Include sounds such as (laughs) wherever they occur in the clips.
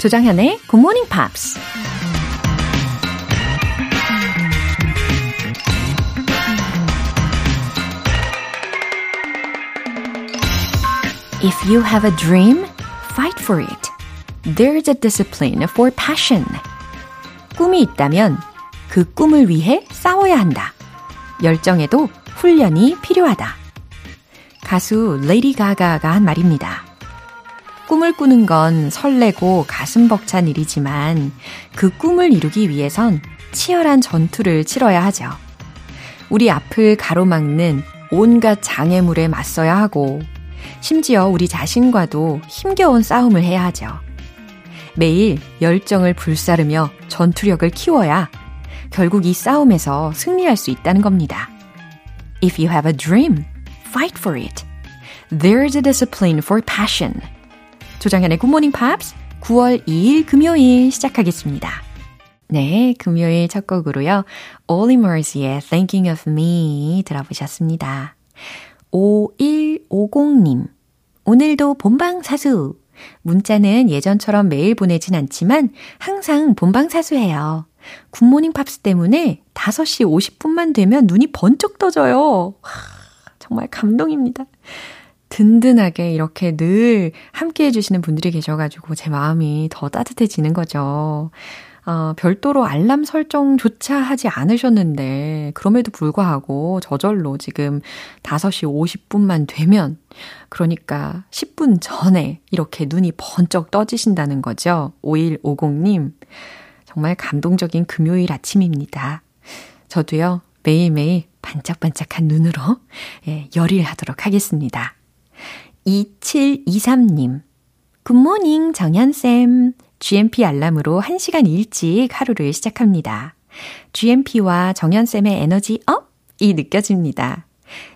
조장현의 Good Morning Pops. If you have a dream, fight for it. There's a discipline for passion. 꿈이 있다면 그 꿈을 위해 싸워야 한다. 열정에도 훈련이 필요하다. 가수 레이디 가가가 한 말입니다. 꿈을 꾸는 건 설레고 가슴 벅찬 일이지만 그 꿈을 이루기 위해선 치열한 전투를 치러야 하죠. 우리 앞을 가로막는 온갖 장애물에 맞서야 하고 심지어 우리 자신과도 힘겨운 싸움을 해야 하죠. 매일 열정을 불사르며 전투력을 키워야 결국 이 싸움에서 승리할 수 있다는 겁니다. If you have a dream, fight for it. There's a discipline for passion. 조정현의 굿모닝 팝스 9월 2일 금요일 시작하겠습니다. 네, 금요일 첫 곡으로요. Olly Murs의 Thinking of Me 들어보셨습니다. 5150님. 오늘도 본방사수. 문자는 예전처럼 매일 보내진 않지만 항상 본방사수해요. 굿모닝 팝스 때문에 5시 50분만 되면 눈이 번쩍 떠져요. 정말 감동입니다. 든든하게 이렇게 늘 함께 해주시는 분들이 계셔가지고 제 마음이 더 따뜻해지는 거죠. 어, 별도로 알람 설정조차 하지 않으셨는데, 그럼에도 불구하고 저절로 지금 5시 50분만 되면, 그러니까 10분 전에 이렇게 눈이 번쩍 떠지신다는 거죠. 5150님. 정말 감동적인 금요일 아침입니다. 저도요, 매일매일 반짝반짝한 눈으로 예, 열일하도록 하겠습니다. 2723님. 굿모닝 정현쌤. GMP 알람으로 1시간 일찍 하루를 시작합니다. GMP와 정현쌤의 에너지 업이 느껴집니다.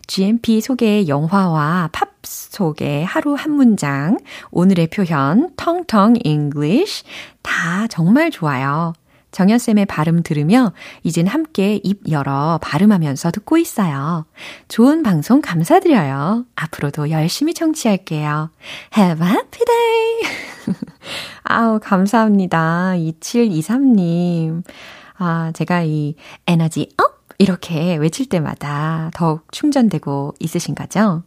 GMP 속의 영화와 팝 속의 하루 한 문장, 오늘의 표현, 텅텅 English 다 정말 좋아요. 정연쌤의 발음 들으며 이젠 함께 입 열어 발음하면서 듣고 있어요. 좋은 방송 감사드려요. 앞으로도 열심히 청취할게요. Have a happy day! (laughs) 아우, 감사합니다. 2723님. 아, 제가 이 에너지 up! 이렇게 외칠 때마다 더욱 충전되고 있으신 거죠?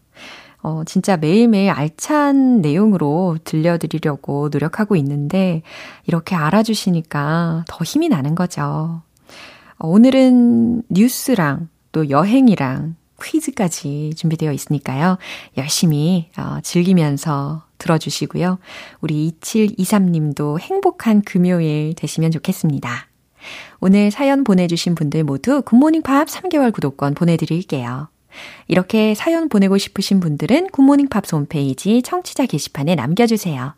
어, 진짜 매일매일 알찬 내용으로 들려드리려고 노력하고 있는데, 이렇게 알아주시니까 더 힘이 나는 거죠. 어, 오늘은 뉴스랑 또 여행이랑 퀴즈까지 준비되어 있으니까요. 열심히 어, 즐기면서 들어주시고요. 우리 2723님도 행복한 금요일 되시면 좋겠습니다. 오늘 사연 보내주신 분들 모두 굿모닝 팝 3개월 구독권 보내드릴게요. 이렇게 사연 보내고 싶으신 분들은 굿모닝 팝스 홈페이지 청취자 게시판에 남겨주세요.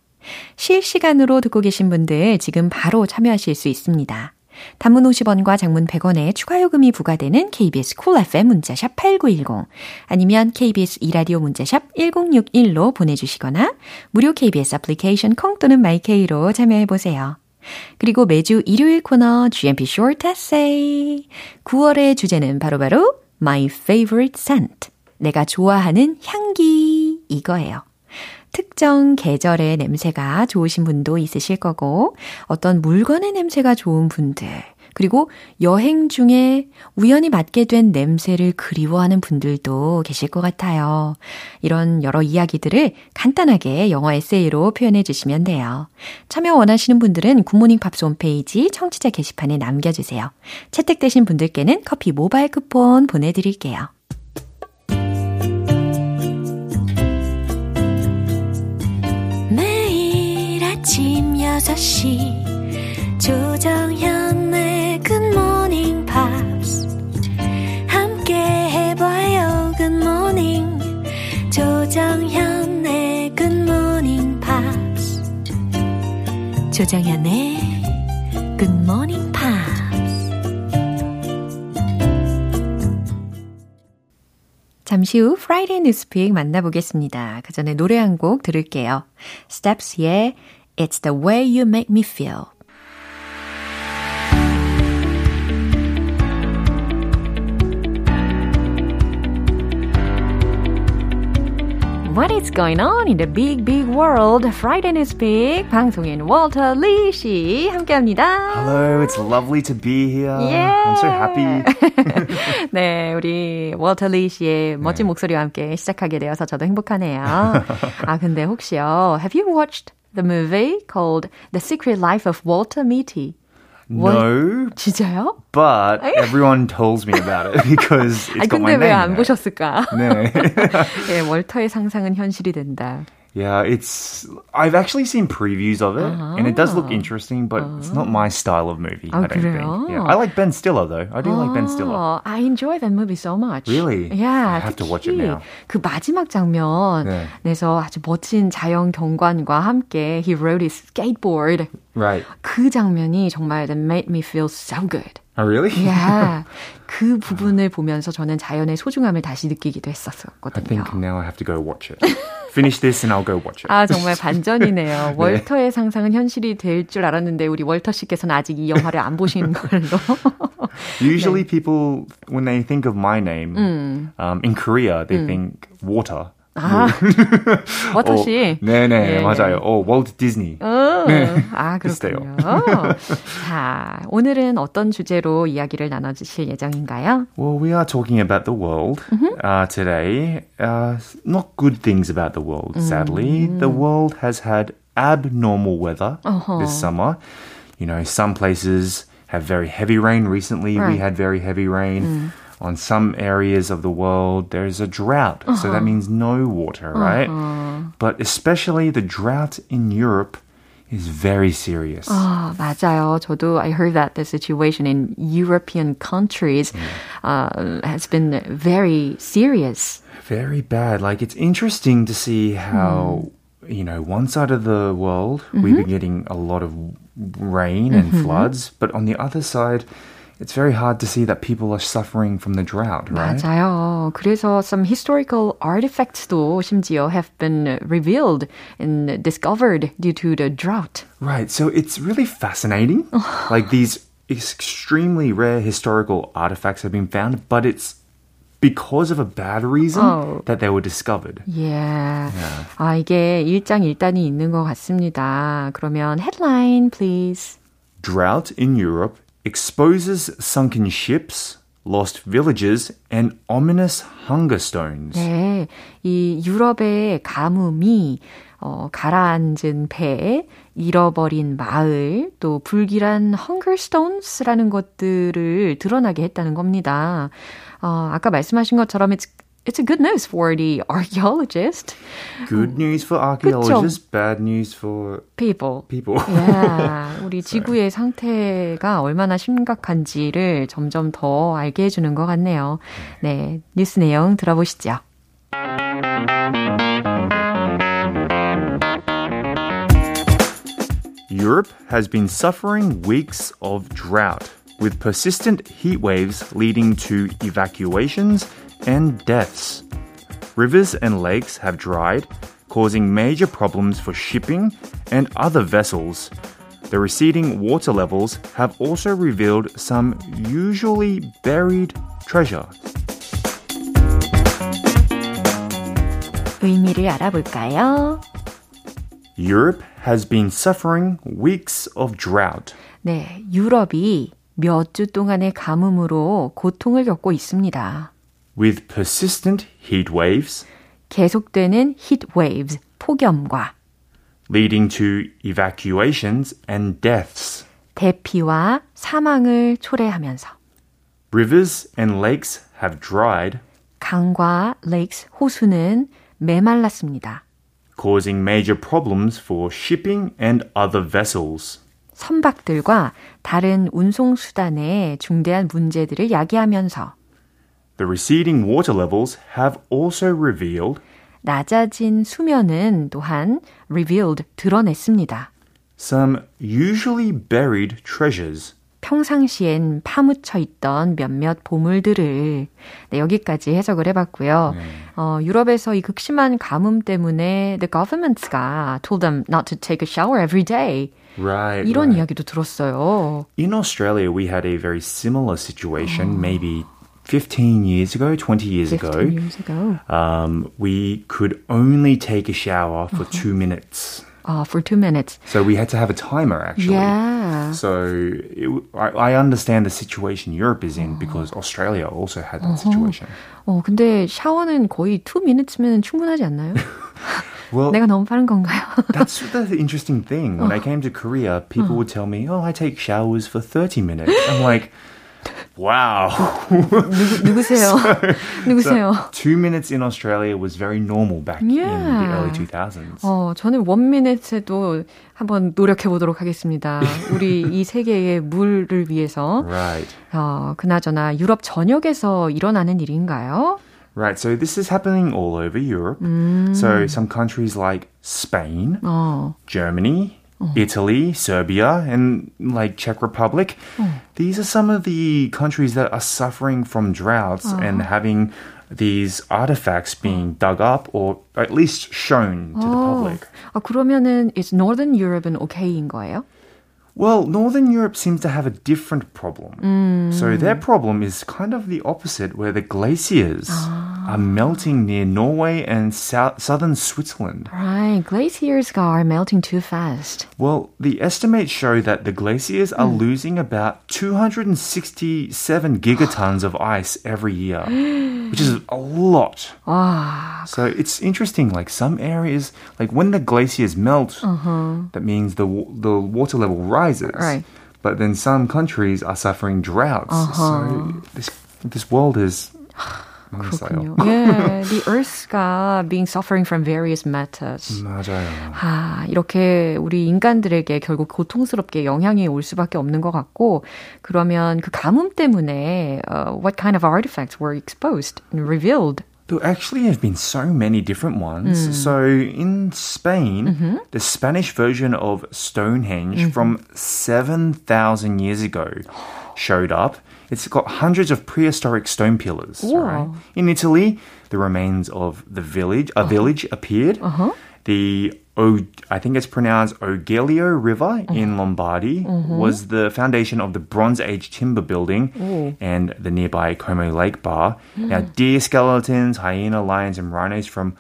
실시간으로 듣고 계신 분들 지금 바로 참여하실 수 있습니다. 단문 50원과 장문 100원의 추가 요금이 부과되는 KBS 콜 cool FM 문자샵 8910 아니면 KBS 이라디오 문자샵 1061로 보내주시거나 무료 KBS 애플리케이션 콩 또는 마이케이로 참여해보세요. 그리고 매주 일요일 코너 GMP Short Essay 9월의 주제는 바로바로 바로 My favorite scent. 내가 좋아하는 향기. 이거예요. 특정 계절의 냄새가 좋으신 분도 있으실 거고, 어떤 물건의 냄새가 좋은 분들, 그리고 여행 중에 우연히 맡게 된 냄새를 그리워하는 분들도 계실 것 같아요. 이런 여러 이야기들을 간단하게 영어 에세이로 표현해 주시면 돼요. 참여 원하시는 분들은 굿모닝 팝스 홈페이지 청취자 게시판에 남겨주세요. 채택되신 분들께는 커피 모바일 쿠폰 보내드릴게요. 매일 아침 6시 조정현의 Good morning, pops. 잠시 후 Friday Newspeak 만나보겠습니다. 그 전에 노래 한 곡 들을게요. Steps의 It's the way you make me feel. What is going on in the big, big world? Friday News Big 방송인 월터 리 씨 함께합니다. Hello, it's lovely to be here. Yeah. I'm so happy. (laughs) 네, 우리 월터 리 씨의 멋진 목소리와 함께 시작하게 되어서 저도 행복하네요. (laughs) 아, 근데 혹시요, have you watched the movie called The Secret Life of Walter Mitty? No, 진짜요? but everyone tells me about it because it's 아 got my 근데 name. 왜 안. 보셨을까? 네. 예, 월터의 상상은 현실이 된다. Yeah, it's. I've actually seen previews of it, and it does look interesting, but it's not my style of movie. Oh, I don't think. 그래요? Yeah, I like Ben Stiller though. I do like Ben Stiller. Oh, I enjoy that movie so much. Really? Yeah. I have to watch it 특히 now. 그 마지막 네. 장면에서 아주 멋진 자연 경관과 함께 he rode his skateboard. Right. 그 장면이 정말 that made me feel so good. Oh, really? Yeah. (laughs) 그 부분을 보면서 저는 자연의 소중함을 다시 느끼기도 I 했었거든요. think now I have to go watch it. Finish this and I'll go watch it. 아, 정말 반전이네요. 월터의 상상은 현실이 될 줄 알았는데 우리 월터 씨께서는 아직 이 영화를 안 보신 걸로. Usually, people when they think of my name um, in Korea, they think water. 아, 워터 어, 씨. (laughs) 네네 예. 맞아요. 어, 월트 디즈니. 어, 아, 비슷해요. 그렇군요. (laughs) 자, 오늘은 어떤 주제로 이야기를 나눠주실 예정인가요? Well, we are talking about the world uh, today. Uh, not good things about the world, sadly. The world has had abnormal weather this summer. You know, some places have very heavy rain. Recently, we Right. had very heavy rain. On some areas of the world, there's a drought. So that means no water, right? But especially the drought in Europe is very serious. 아, 맞아요. 저도 I heard that the situation in European countries uh, has been very serious. Very bad. Like it's interesting to see how you know one side of the world we've been getting a lot of rain and floods, but on the other side, it's very hard to see that people are suffering from the drought, right? 맞아요. 그래서 some historical artifacts도 심지어 have been revealed and discovered due to the drought. Right. So it's really fascinating. (laughs) like these extremely rare historical artifacts have been found, but it's because of a bad reason Oh. that they were discovered. Yeah. 아, 이게 일장일단이 있는 것 같습니다. 그러면 headline please. Drought in Europe exposes sunken ships, lost villages, and ominous hunger stones. 네, 이 유럽의 가뭄이 어, 가라앉은 배, 잃어버린 마을, 또 불길한 hunger stones라는 것들을 드러나게 했다는 겁니다. 어, 아까 말씀하신 것처럼 it's It's a good news for the archaeologist Good news for archaeologists, bad news for people. people. Yeah, (laughs) 우리 지구의 상태가 얼마나 심각한지를 점점 더 알게 해주는 것 같네요. 네, 뉴스 내용 들어보시죠. Europe has been suffering weeks of drought, with persistent heat waves leading to evacuations and deaths. Rivers and lakes have dried, causing major problems for shipping and other vessels. The receding water levels have also revealed some usually buried treasure. 의미를 알아볼까요? Europe has been suffering weeks of drought. 네, 유럽이 몇 주 동안의 가뭄으로 고통을 겪고 있습니다. With persistent heat waves 계속되는 heat waves, 폭염과 leading to evacuations and deaths. 대피와 사망을 초래하면서 Rivers and lakes have dried, 강과 lakes, 호수는 메말랐습니다. causing major problems for shipping and other vessels. 선박들과 다른 운송 수단에 중대한 문제들을 야기하면서 The receding water levels have also revealed 낮아진 수면은 또한 revealed, 드러냈습니다. some usually buried treasures. 평상시엔 파묻혀 있던 몇몇 보물들을 네, 여기까지 해석을 해봤고요. 어, 유럽에서 이 극심한 가뭄 때문에 the governments가 told them not to take a shower every day. Right. 이런 right. 이야기도 들었어요. In Australia, we had a very similar situation maybe 15 years ago, 20 years 15 ago, years ago. um, we could only take a shower for Uh-huh. two minutes. Uh, for two minutes. So we had to have a timer actually. Yeah. So it, w- I, I understand the situation Europe is in because Australia also had that situation. 어, 근데 샤워는 거의 two minutes면 충분하지 않나요? (laughs) Well, 내가 (laughs) 너무 빠른 건가요? that's the interesting thing. When I came to Korea, people would tell me, "Oh, I take showers for 30 minutes." I'm like, "Wow." 누구, 누구세요? 누구세요? Two minutes in Australia was very normal back in the Yeah. early 2000s. 어, 저는 원 미닛에도 한번 노력해 보도록 하겠습니다. 우리 이 세계의 물을 위해서. Right. 어, 그나저나 유럽 전역에서 일어나는 일인가요? Right. So this is happening all over Europe. So some countries like Spain, 어, Germany, Italy, Serbia, and like Czech Republic. These are some of the countries that are suffering from droughts and having these artifacts being dug up or at least shown to the public. 아, 그러면은 is Northern Europe은 okay인 거예요? Well, Northern Europe seems to have a different problem. So their problem is kind of the opposite, where the glaciers are melting near Norway and sou- southern Switzerland. Right, glaciers are melting too fast. Well, the estimates show that the glaciers are hmm. losing about 267 gigatons of ice every year, (gasps) which is a lot. 와, So it's interesting. Like some areas, like when the glaciers melt, uh-huh. that means the the water level rises. Right. But then some countries are suffering droughts. Uh-huh. So this this world is. (sighs) 그렇군요. 예, (laughs) the Earth가 being suffering from various matters. 맞아요. 아, 이렇게 우리 인간들에게 결국 고통스럽게 영향이 올 수밖에 없는 것 같고, 그러면 그 가뭄 때문에 uh, what kind of artifacts were exposed and revealed? There actually have been so many different ones. So in Spain, the Spanish version of Stonehenge from 7,000 years ago showed up. It's got hundreds of prehistoric stone pillars. Right? In Italy, the remains of the village, a uh-huh. village appeared. Uh-huh. The o, I think it's pronounced Ogelio River uh-huh. in Lombardy uh-huh. was the foundation of the Bronze Age timber building and the nearby Como Lake Bar. Now, (gasps) deer skeletons, hyena, lions, and rhinos from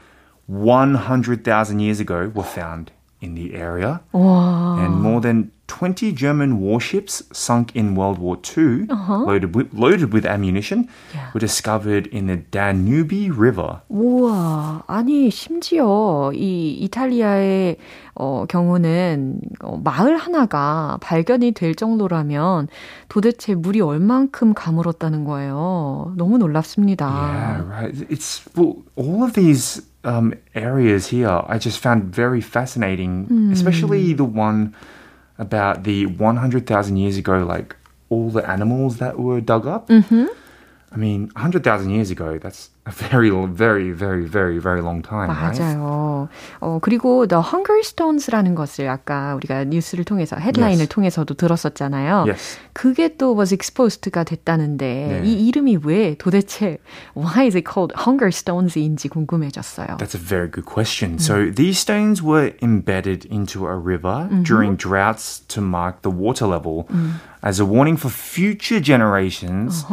100,000 years ago were found in the area. And more than 20 German warships sunk in World War II, loaded, with, loaded with ammunition, were discovered in the Danube River. 우와, 아니, 심지어 이 이탈리아의 어, 경우는 어, 마을 하나가 발견이 될 정도라면 도대체 물이 얼만큼 가물었다는 거예요. 너무 놀랍습니다. Yeah, right. It's well, all of these um, areas here I just found very fascinating, especially the one about the 100,000 years ago, like all the animals that were dug up. Mm-hmm. I mean, 100,000 years ago, that's a very, very, very, very, very long time, right? 맞아요. 어, 그리고 The Hunger Stones라는 것을 아까 우리가 뉴스를 통해서 헤드라인을 Yes. 통해서도 들었었잖아요. Yes. 그게 또 was exposed가 됐다는데 네. 이 이름이 왜 도대체 why is it called Hunger Stones인지 궁금해졌어요. That's a very good question. So these stones were embedded into a river during droughts to mark the water level as a warning for future generations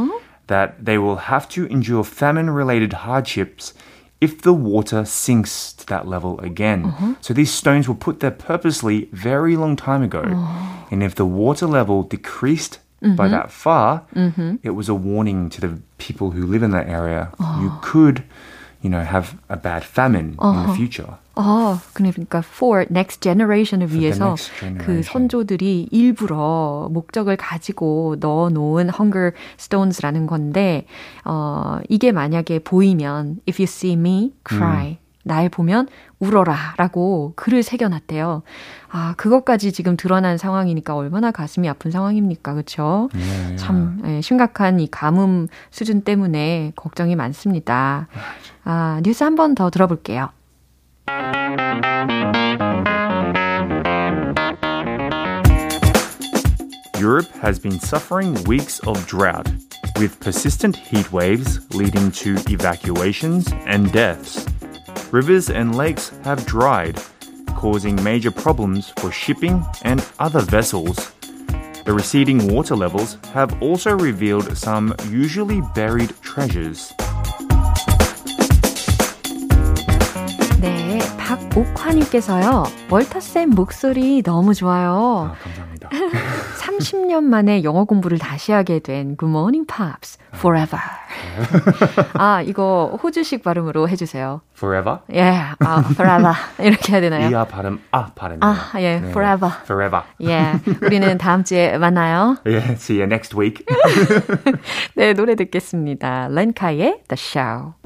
that they will have to endure famine related hardships if the water sinks to that level again. Mm-hmm. So these stones were put there purposely very long time ago. Mm-hmm. And if the water level decreased by mm-hmm. that far, it was a warning to the people who live in that area. You oh. could, you know, have a bad famine in the future. 아, 그러니까 for next generation을 the 위해서 next generation. 그 선조들이 일부러 목적을 가지고 넣어 놓은 hunger stones라는 건데 어 이게 만약에 보이면 if you see me cry 날 보면 울어라 라고 글을 새겨 놨대요. 아, 그것까지 지금 드러난 상황이니까 얼마나 가슴이 아픈 상황입니까? 그렇죠? 참 예, 심각한 이 가뭄 수준 때문에 걱정이 많습니다. 아, 뉴스 한 번 더 들어볼게요. Europe has been suffering weeks of drought, with persistent heat waves leading to evacuations and deaths. Rivers and lakes have dried, causing major problems for shipping and other vessels. The receding water levels have also revealed some usually buried treasures. 네, 박옥화님께서요. 월터쌤 목소리 너무 좋아요. 아, 감사합니다. (laughs) 30년 만에 영어 공부를 다시 하게 된 Good Morning Pops Forever. 아, 이거 호주식 발음으로 해 주세요. Forever? 예, 아, forever. 이렇게 해야 되나요? 이아 발음, 아 발음. 아, 예, forever. Forever. 예, 우리는 다음 주에 만나요. Yeah, see you next week. 네, 노래 듣겠습니다. 렌카의 The Show.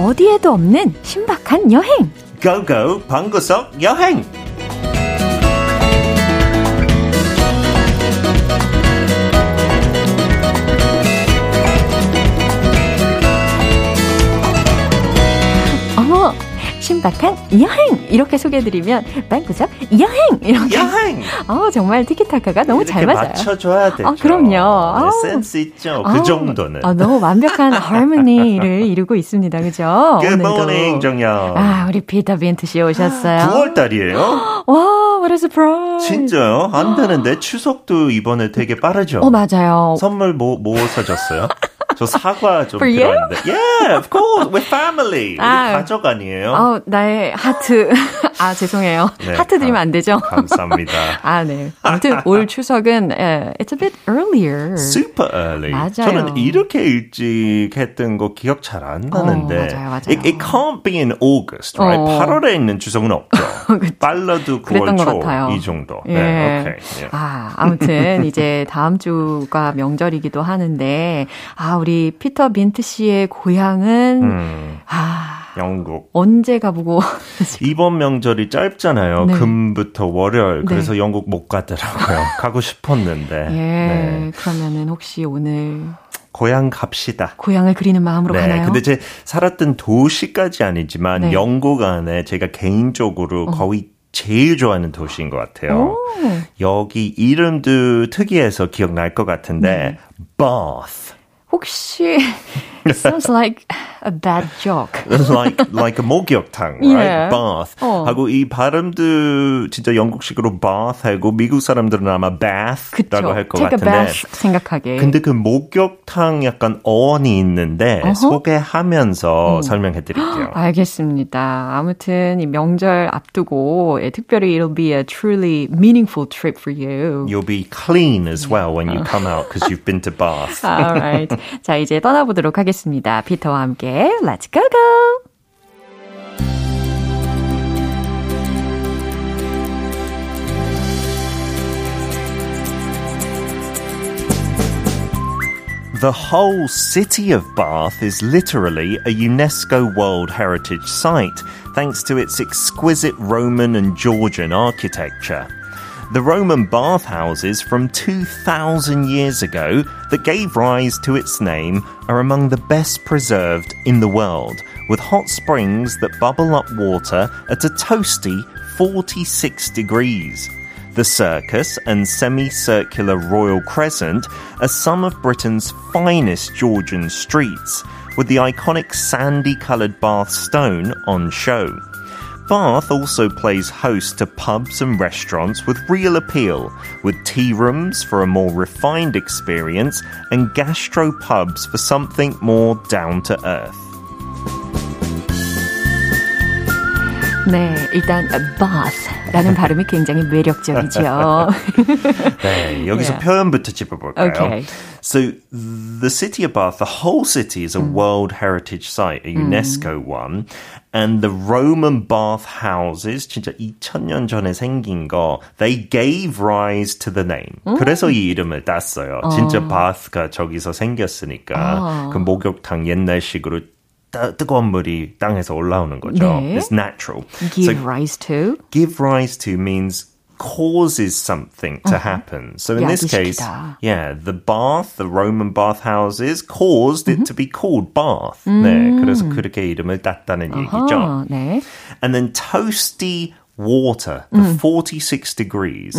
어디에도 없는 신박한 여행. 고고 방구석 여행 신박한 여행! 이렇게 소개해드리면, 빵구석 여행! 이렇게. 여행 (laughs) 어, 정말 티키타카가 너무 잘 맞아요. 맞춰줘야 되죠. 아, 그럼요. 네, 센스 있죠. 아우, 그 정도는. 아, 너무 완벽한 harmony를 (laughs) 이루고 있습니다. 그죠? Good morning 정연. 아, 우리 피터 빈트 씨 오셨어요. (gasps) 9월 달이에요? (gasps) 와, what a surprise. 진짜요? 안 되는데 (gasps) 추석도 이번에 되게 빠르죠. 어, 맞아요. 선물 뭐, 뭐 사줬어요? 저 사과 좀 For you? 필요한데. Yeah, of course. We're family. 우리 아. 가족 아니에요? 어, 나의 하트. (laughs) 아, 죄송해요. 네, 하트 드리면 안 되죠? 감사합니다. (laughs) 아, 네. 아무튼 올 추석은 예, it's a bit earlier. Super early. 맞아요. 저는 이렇게 일찍 했던 거 기억 잘 안 나는데. 어, 맞아요, 맞아요. It, it can't be in August, right? 어. 8월에 있는 추석은 없죠. (laughs) 빨라도 9월 그랬던 것초 같아요. 이 정도. 예. 네, 오케이. 예. 아, 아무튼 이제 다음 주가 명절이기도 하는데 아, 우리 피터 빈트 씨의 고향은 음, 아, 영국. 언제 가보고 이번 명절이 짧잖아요. 네. 금부터 월요일. 네. 그래서 영국 못 가더라고요. (laughs) 가고 싶었는데. 예, 네. 그러면은 혹시 오늘 고향 갑시다. 고향을 그리는 마음으로 네, 가나요? 근데 제 살았던 도시까지 아니지만 네. 영국 안에 제가 개인적으로 거의 제일 좋아하는 도시인 것 같아요. 오. 여기 이름도 특이해서 기억날 것 같은데 네. Bath. 혹시 sounds like a bad joke. like like a 목욕탕, 예. right? Bath. 어. 하고 이 발음도 진짜 영국식으로 bath 하고 미국 사람들은 아마 bath라고 할 것 같은데. bath 생각하게. 근데 그 목욕탕 약간 어원이 있는데 어허. 소개하면서 음. 설명해 드릴게요. 알겠습니다. 아무튼 이 명절 앞두고 예, 특별히 it'll be a truly meaningful trip for you. You'll be clean as well when you come out because you've been to Bath. Alright. 자, 이제 떠나보도록 하겠습니다. 피터와 함께 Let's go go! The whole city of Bath is literally a UNESCO World Heritage Site thanks to its exquisite Roman and Georgian architecture. The Roman bathhouses from 2,000 years ago that gave rise to its name are among the best preserved in the world, with hot springs that bubble up water at a toasty 46 degrees. The circus and semicircular Royal Crescent are some of Britain's finest Georgian streets, with the iconic sandy coloured Bath stone on show. Bath also plays host to pubs and restaurants with real appeal, with tea rooms for a more refined experience and gastro pubs for something more down to earth. 네, 일단 bath 라는 발음이 굉장히 매력적이죠. 네, 여기서 Yeah. 표현부터 짚어볼까요? Okay. So the city of Bath, the whole city is a World Heritage Site, a UNESCO one. And the Roman bath houses, 진짜 2000년 전에 생긴 거, they gave rise to the name. 그래서 이 이름을 땄어요. 진짜 bath가 저기서 생겼으니까 그 목욕탕 옛날식으로 따, 뜨거운 물이 땅에서 올라오는 거죠. 네. It's natural. Give so rise to. give rise to means causes something to happen. So in this case, 야기시키다. yeah, the bath, the Roman bath houses caused it to be called Bath. 네, 그래서 그렇게 이름을 땄다는 얘기죠. 아, 네. And then toasty water, the 46 degrees.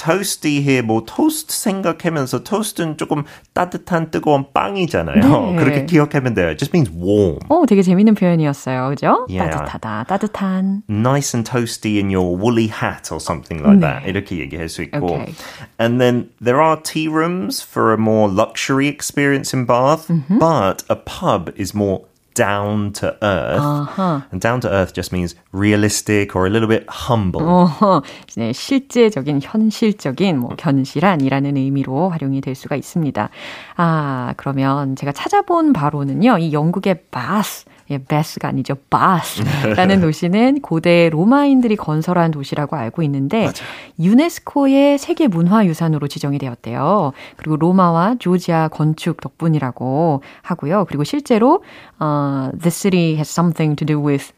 toasty here 뭐 토스트 생각하면서 토스트는 조금 따뜻한 뜨거운 빵이잖아요. 네. (laughs) 그렇게 기억하면 돼요. It just means warm. 오, 되게 재밌는 표현이었어요. 그죠? Yeah. 따뜻하다, 따뜻한. nice and toasty in your woolly hat or something like that. 이렇게 얘기할 수 있고. Okay. And then there are tea rooms for a more luxury experience in Bath, but a pub is more down to earth. And down to earth just means realistic or a little bit humble. 어허, 네, 실제적인, 현실적인, 뭐, 견실한이라는 의미로 활용이 될 수가 있습니다. 아, 그러면 제가 찾아본 바로는요, 이 영국의 바스, 예, 베스가 아니죠, 바스라는 도시는 고대 로마인들이 건설한 도시라고 알고 있는데, 유네스코의 세계 문화유산으로 지정이 되었대요. 그리고 로마와 조지아 건축 덕분이라고 하고요. 그리고 실제로, 어, the city has something to do with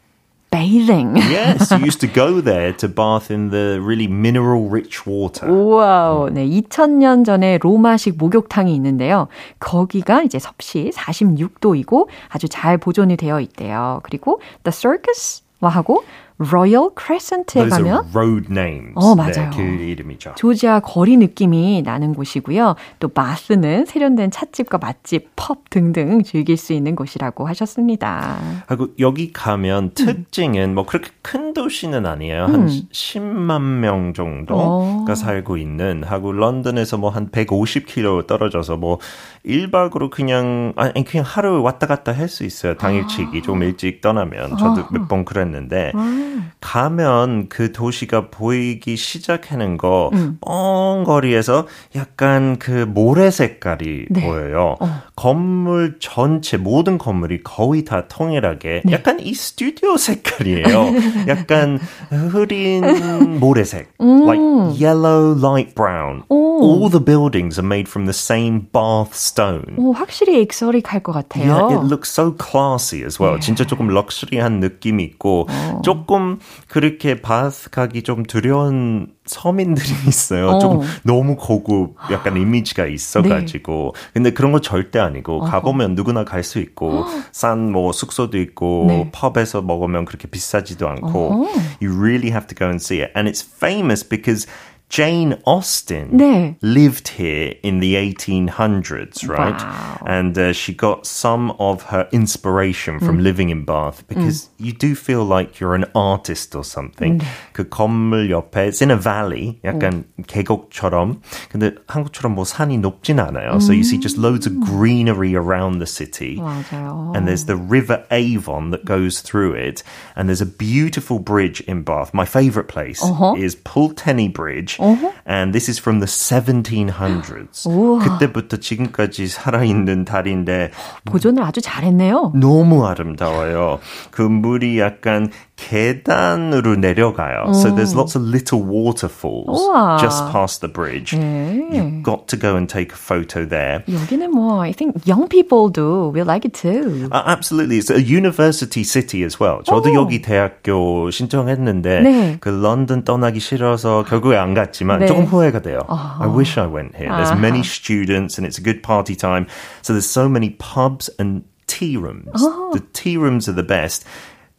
bathing. yes, you used to go there to bath in the really mineral rich water. Wow. 네, 2000년 전에 로마식 목욕탕이 있는데요. 거기가 이제 섭씨 46도이고 아주 잘 보존이 되어 있대요. 그리고 The Circus와 하고 Royal Crescent에 Those 가면 road names. 어, 네, 맞아요. 그 이름이죠. 조지아 거리 느낌이 나는 곳이고요. 또 바스는 세련된 찻집과 맛집, 펍 등등 즐길 수 있는 곳이라고 하셨습니다. 하고 여기 가면 특징은 뭐 그렇게 큰 도시는 아니에요. 한 10만 명 정도가 어. 살고 있는 하고 런던에서 뭐 한 150km 떨어져서 뭐 1박으로 그냥 아니 그냥 하루 왔다 갔다 할 수 있어요. 당일치기 좀 일찍 떠나면 저도 몇 번 그랬는데 가면 그 도시가 보이기 시작하는 거 뻥거리에서 약간 그 모래 색깔이 네. 보여요. 건물 전체 모든 건물이 거의 다 통일하게 약간 이 스튜디오 색깔이에요. (laughs) 약간 흐린 모래색, like yellow, light brown. All the buildings are made from the same bath stone. 오, 확실히 익서릭할 것 같아요. Yeah, it looks so classy as well. 진짜 조금 럭셔리한 느낌이 있고 조금 그렇게 바스 가기 좀 두려운 서민들이 있어요. 어. 조금 너무 고급 약간 이미지가 있어가지고 근데 그런 거 절대 아니고 가보면 누구나 갈 수 있고 싼 뭐 숙소도 있고 네. 펍에서 먹으면 그렇게 비싸지도 않고 어허. you really have to go and see it and it's famous because Jane Austen 네. lived here in the 1800s, right? Wow. And uh, she got some of her inspiration from living in Bath because you do feel like you're an artist or something. 그 건물 옆에, it's in a valley, 약간 계곡처럼. 근데 한국처럼 뭐 산이 높진 않아요. So you see just loads of greenery around the city. 맞아요. And there's the River Avon that goes through it. And there's a beautiful bridge in Bath. My favorite place Uh-huh. is Pulteney Bridge. And this is from the 1700s. 우와. 그때부터 지금까지 살아있는 다리인데 보존을 아주 잘했네요. 너무 아름다워요. 그 물이 약간 계단으로 내려가요. So there's lots of little waterfalls 우와. just past the bridge. 네. You've got to go and take a photo there. 여기는 뭐, I think young people do will like it too. Uh, absolutely. It's a university city as well. 저도 오. 여기 대학교 신청했는데 네. 그 런던 떠나기 싫어서 결국에 안 갔지만 네. 조금 후회가 돼요. I wish I went here. There's many students and it's a good party time. So there's so many pubs and tea rooms. The tea rooms are the best.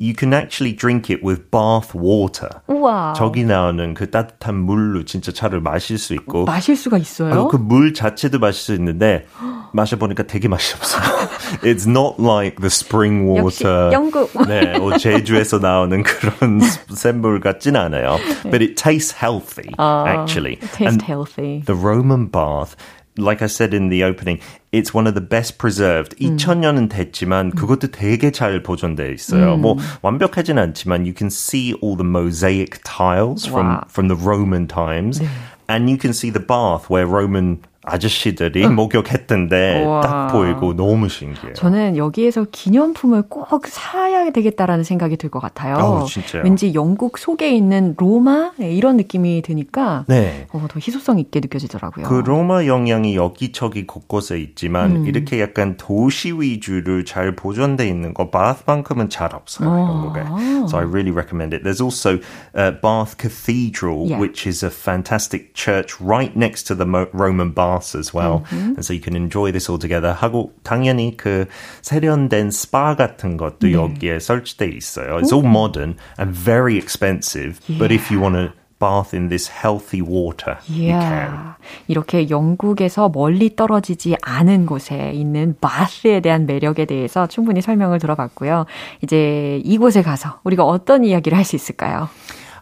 You can actually drink it with bath water. 우와. 저기 나오는 그 따뜻한 물로 진짜 차를 마실 수 있고 마실 수가 있어요? 그 물 자체도 마실 수 있는데 (gasps) 마셔보니까 되게 맛이 없어요. (laughs) It's not like the spring 역시 water. 영국. (laughs) 네, 어, 제주에서 나오는 그런 (laughs) 샘물 같진 않아요. But it tastes healthy, 아, actually. taste And healthy. the Roman bath like I said in the opening, it's one of the best preserved. 음. 2000년은 됐지만 그것도 되게 잘 보존돼 있어요. 음. 뭐 완벽하진 않지만 you can see all the mosaic tiles from from the Roman times. 네. And you can see the bath where Roman 아저씨들이 목욕했던데 우와. 딱 보이고 너무 신기해요. 저는 여기에서 기념품을 꼭 사야 되겠다라는 생각이 들 것 같아요. 어? 왠지 영국 속에 있는 로마 네, 이런 느낌이 드니까 네. 어, 더 희소성 있게 느껴지더라고요. 그 로마 영향이 여기저기 곳곳에 있지만 음. 이렇게 약간 도시 위주를 잘 보존돼 있는 거 바th만큼은 잘 없어요 어. 영국에. So I really recommend it. There's also uh, Bath Cathedral, yeah. which is a fantastic church right next to the Roman bath. Baths as well. Mm-hmm. And so you can enjoy this all together. 하고 당연히 그 세련된 스파 같은 것도 네. 여기에 설치돼 있어요. It's all modern and very expensive. Yeah. But if you want to bath in this healthy water. Yeah. You can. 이렇게 영국에서 멀리 떨어지지 않은 곳에 있는 바스에 대한 매력에 대해서 충분히 설명을 들어봤고요. 이제 이곳에 가서 우리가 어떤 이야기를 할 수 있을까요?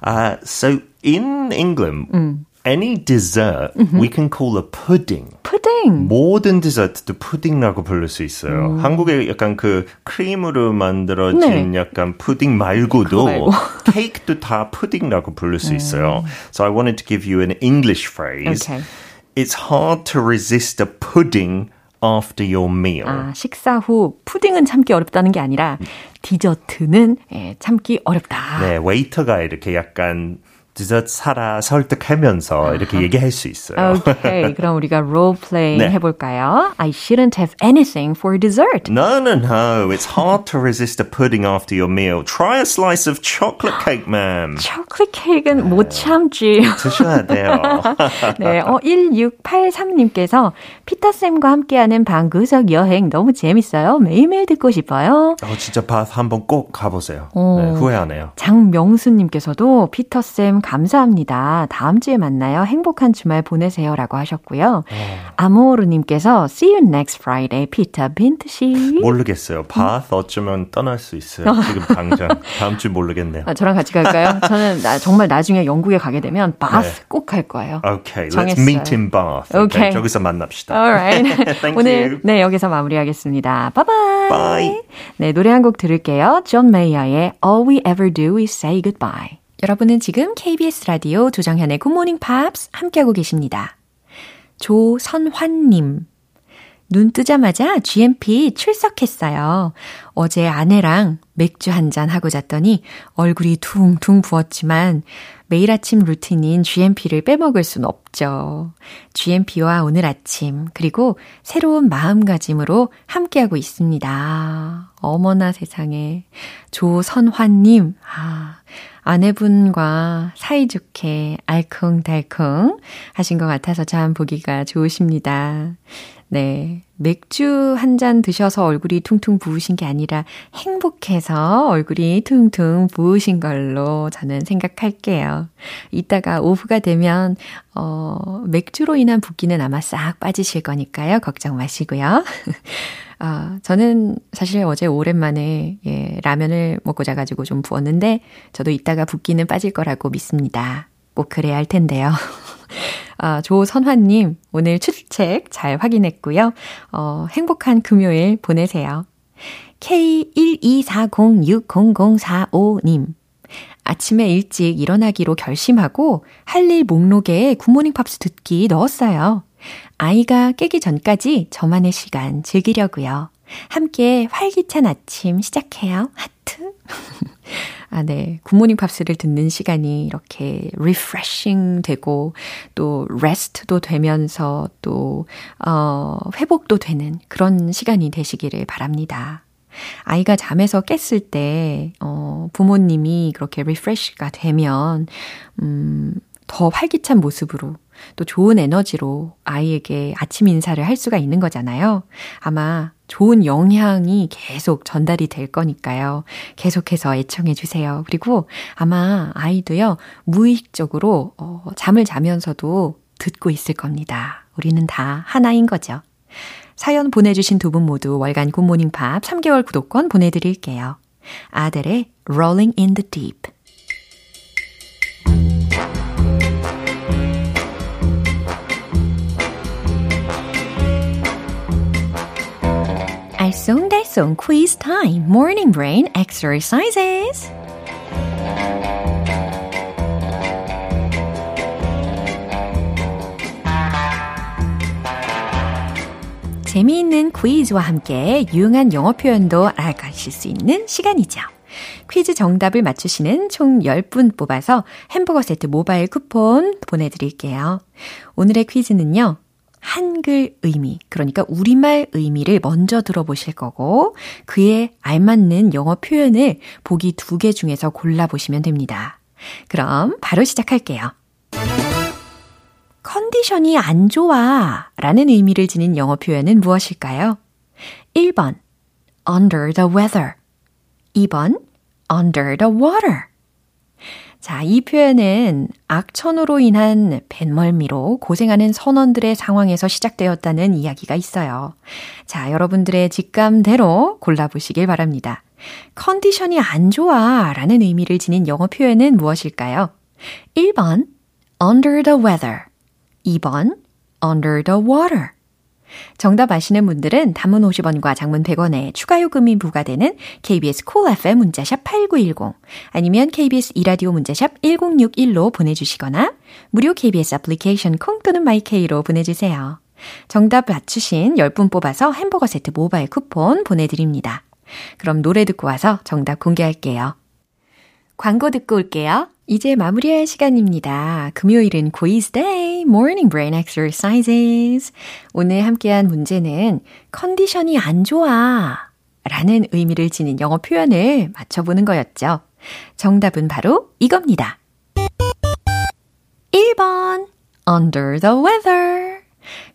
Uh, so in England, 음 any dessert mm-hmm. we can call a pudding. pudding. 모든 디저트도 푸딩이라고 부를 수 있어요. 음. 한국에 약간 그 크림으로 만들어진 네. 약간 푸딩 말고도 케이크도 (laughs) 다 푸딩이라고 부를 수 있어요. So I wanted to give you an English phrase. Okay. It's hard to resist a pudding after your meal. 아, 식사 후 푸딩은 참기 어렵다는 게 아니라 디저트는 예, 참기 어렵다. 네, 웨이터가 이렇게 약간 디저트 사라 설득하면서 이렇게 얘기할 수 있어요. 오케이. 그럼 우리가 role playing 네. 해볼까요? I shouldn't have anything for dessert. No, no, no. It's hard to resist a pudding after your meal. Try a slice of chocolate cake, ma'am. chocolate cake은 네. 못 참지. 드셔야 돼요. 네, 어, 1683님께서 피터쌤과 함께하는 방구석 여행 너무 재밌어요. 매일매일 듣고 싶어요. 어, 진짜 바 한번 꼭 가보세요. 어, 네, 후회 안 해요. 장명수님께서도 피터쌤 감사합니다. 다음 주에 만나요. 행복한 주말 보내세요. 라고 하셨고요. 어. 아모르님께서 See you next Friday, 피터 빈트 씨. 모르겠어요. 바th 어쩌면 떠날 수 있어요. 지금 당장. 다음 주 모르겠네요. 아, 저랑 같이 갈까요? 저는 나, 정말 나중에 영국에 가게 되면 바th 네. 꼭갈 거예요. Okay, let's meet in Bath. Okay. okay. 저기서 만납시다. Alright. (laughs) 오늘 you. 네 여기서 마무리하겠습니다. Bye bye. Bye. 네 노래 한 곡 들을게요. 존 메이어의 All We Ever Do Is Say Goodbye. 여러분은 지금 KBS 라디오 조정현의 굿모닝 팝스 함께하고 계십니다. 조선환님. 눈 뜨자마자 GMP 출석했어요. 어제 아내랑 맥주 한잔 하고 잤더니 얼굴이 퉁퉁 부었지만 매일 아침 루틴인 GMP를 빼먹을 순 없죠. GMP와 오늘 아침, 그리고 새로운 마음가짐으로 함께하고 있습니다. 어머나 세상에. 조선환님, 아, 아내분과 사이좋게 알콩달콩 하신 것 같아서 참 보기가 좋으십니다. 네. 맥주 한 잔 드셔서 얼굴이 퉁퉁 부으신 게 아니라 행복해서 얼굴이 퉁퉁 부으신 걸로 저는 생각할게요. 이따가 오후가 되면, 어, 맥주로 인한 붓기는 아마 싹 빠지실 거니까요. 걱정 마시고요. (laughs) 아, 저는 사실 어제 오랜만에 예, 라면을 먹고 자가지고 좀 부었는데 저도 이따가 붓기는 빠질 거라고 믿습니다. 꼭 그래야 할 텐데요. (laughs) 아, 조선화님, 오늘 출첵 잘 확인했고요. 어, 행복한 금요일 보내세요. K124060045님. 아침에 일찍 일어나기로 결심하고 할 일 목록에 굿모닝 팝스 듣기 넣었어요. 아이가 깨기 전까지 저만의 시간 즐기려고요. 함께 활기찬 아침 시작해요. 하트. (laughs) 아, 네. 굿모닝 팝스를 듣는 시간이 이렇게 refreshing 되고 또 rest도 되면서 또, 어, 회복도 되는 그런 시간이 되시기를 바랍니다. 아이가 잠에서 깼을 때, 어, 부모님이 그렇게 refresh가 되면, 음, 더 활기찬 모습으로 또 좋은 에너지로 아이에게 아침 인사를 할 수가 있는 거잖아요. 아마 좋은 영향이 계속 전달이 될 거니까요. 계속해서 애청해 주세요. 그리고 아마 아이도요, 무의식적으로 어, 잠을 자면서도 듣고 있을 겁니다. 우리는 다 하나인 거죠. 사연 보내주신 두 분 모두 월간 굿모닝 팝 3개월 구독권 보내드릴게요. 아델의 Rolling in the Deep. 알쏭달쏭 quiz time, morning brain exercises. 재미있는 퀴즈와 함께 유용한 영어 표현도 알아가실 수 있는 시간이죠. 퀴즈 정답을 맞추시는 총 10분 뽑아서 햄버거 세트 모바일 쿠폰 보내드릴게요. 오늘의 퀴즈는요. 한글 의미, 그러니까 우리말 의미를 먼저 들어보실 거고, 그에 알맞는 영어 표현을 보기 두 개 중에서 골라보시면 됩니다. 그럼 바로 시작할게요. 컨디션이 안 좋아 라는 의미를 지닌 영어 표현은 무엇일까요? 1번, under the weather. 2번, under the water. 자, 이 표현은 악천후로 인한 뱃멀미로 고생하는 선원들의 상황에서 시작되었다는 이야기가 있어요. 자, 여러분들의 직감대로 골라보시길 바랍니다. 컨디션이 안 좋아 라는 의미를 지닌 영어 표현은 무엇일까요? 1번, under the weather. 2번, under the water. 정답 아시는 분들은 단문 50원과 장문 100원에 추가 요금이 부과되는 KBS Cool FM 문자샵 8910 아니면 KBS 2라디오 문자샵 1061로 보내주시거나 무료 KBS 애플리케이션 콩 또는 마이케이로 보내주세요. 정답 맞추신 10분 뽑아서 햄버거 세트 모바일 쿠폰 보내드립니다. 그럼 노래 듣고 와서 정답 공개할게요. 광고 듣고 올게요. 이제 마무리할 시간입니다. 금요일은 quiz day, morning brain exercises. 오늘 함께한 문제는 컨디션이 안 좋아 라는 의미를 지닌 영어 표현을 맞춰보는 거였죠. 정답은 바로 이겁니다. 1번, under the weather.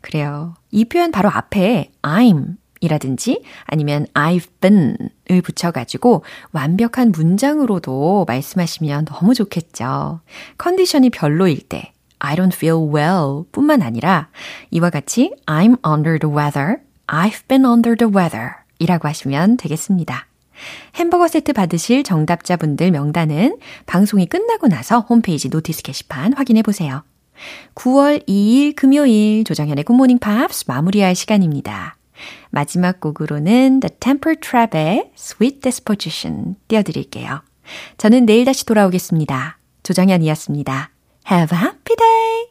그래요. 이 표현 바로 앞에 I'm 이라든지 아니면 I've been을 붙여가지고 완벽한 문장으로도 말씀하시면 너무 좋겠죠. 컨디션이 별로일 때 I don't feel well 뿐만 아니라 이와 같이 I'm under the weather, I've been under the weather 이라고 하시면 되겠습니다. 햄버거 세트 받으실 정답자분들 명단은 방송이 끝나고 나서 홈페이지 notice 게시판 확인해 보세요. 9월 2일 금요일 조정현의 굿모닝 팝스 마무리할 시간입니다. 마지막 곡으로는 The Temper Trap의 Sweet Disposition 띄워드릴게요. 저는 내일 다시 돌아오겠습니다. 조정현이었습니다. Have a happy day!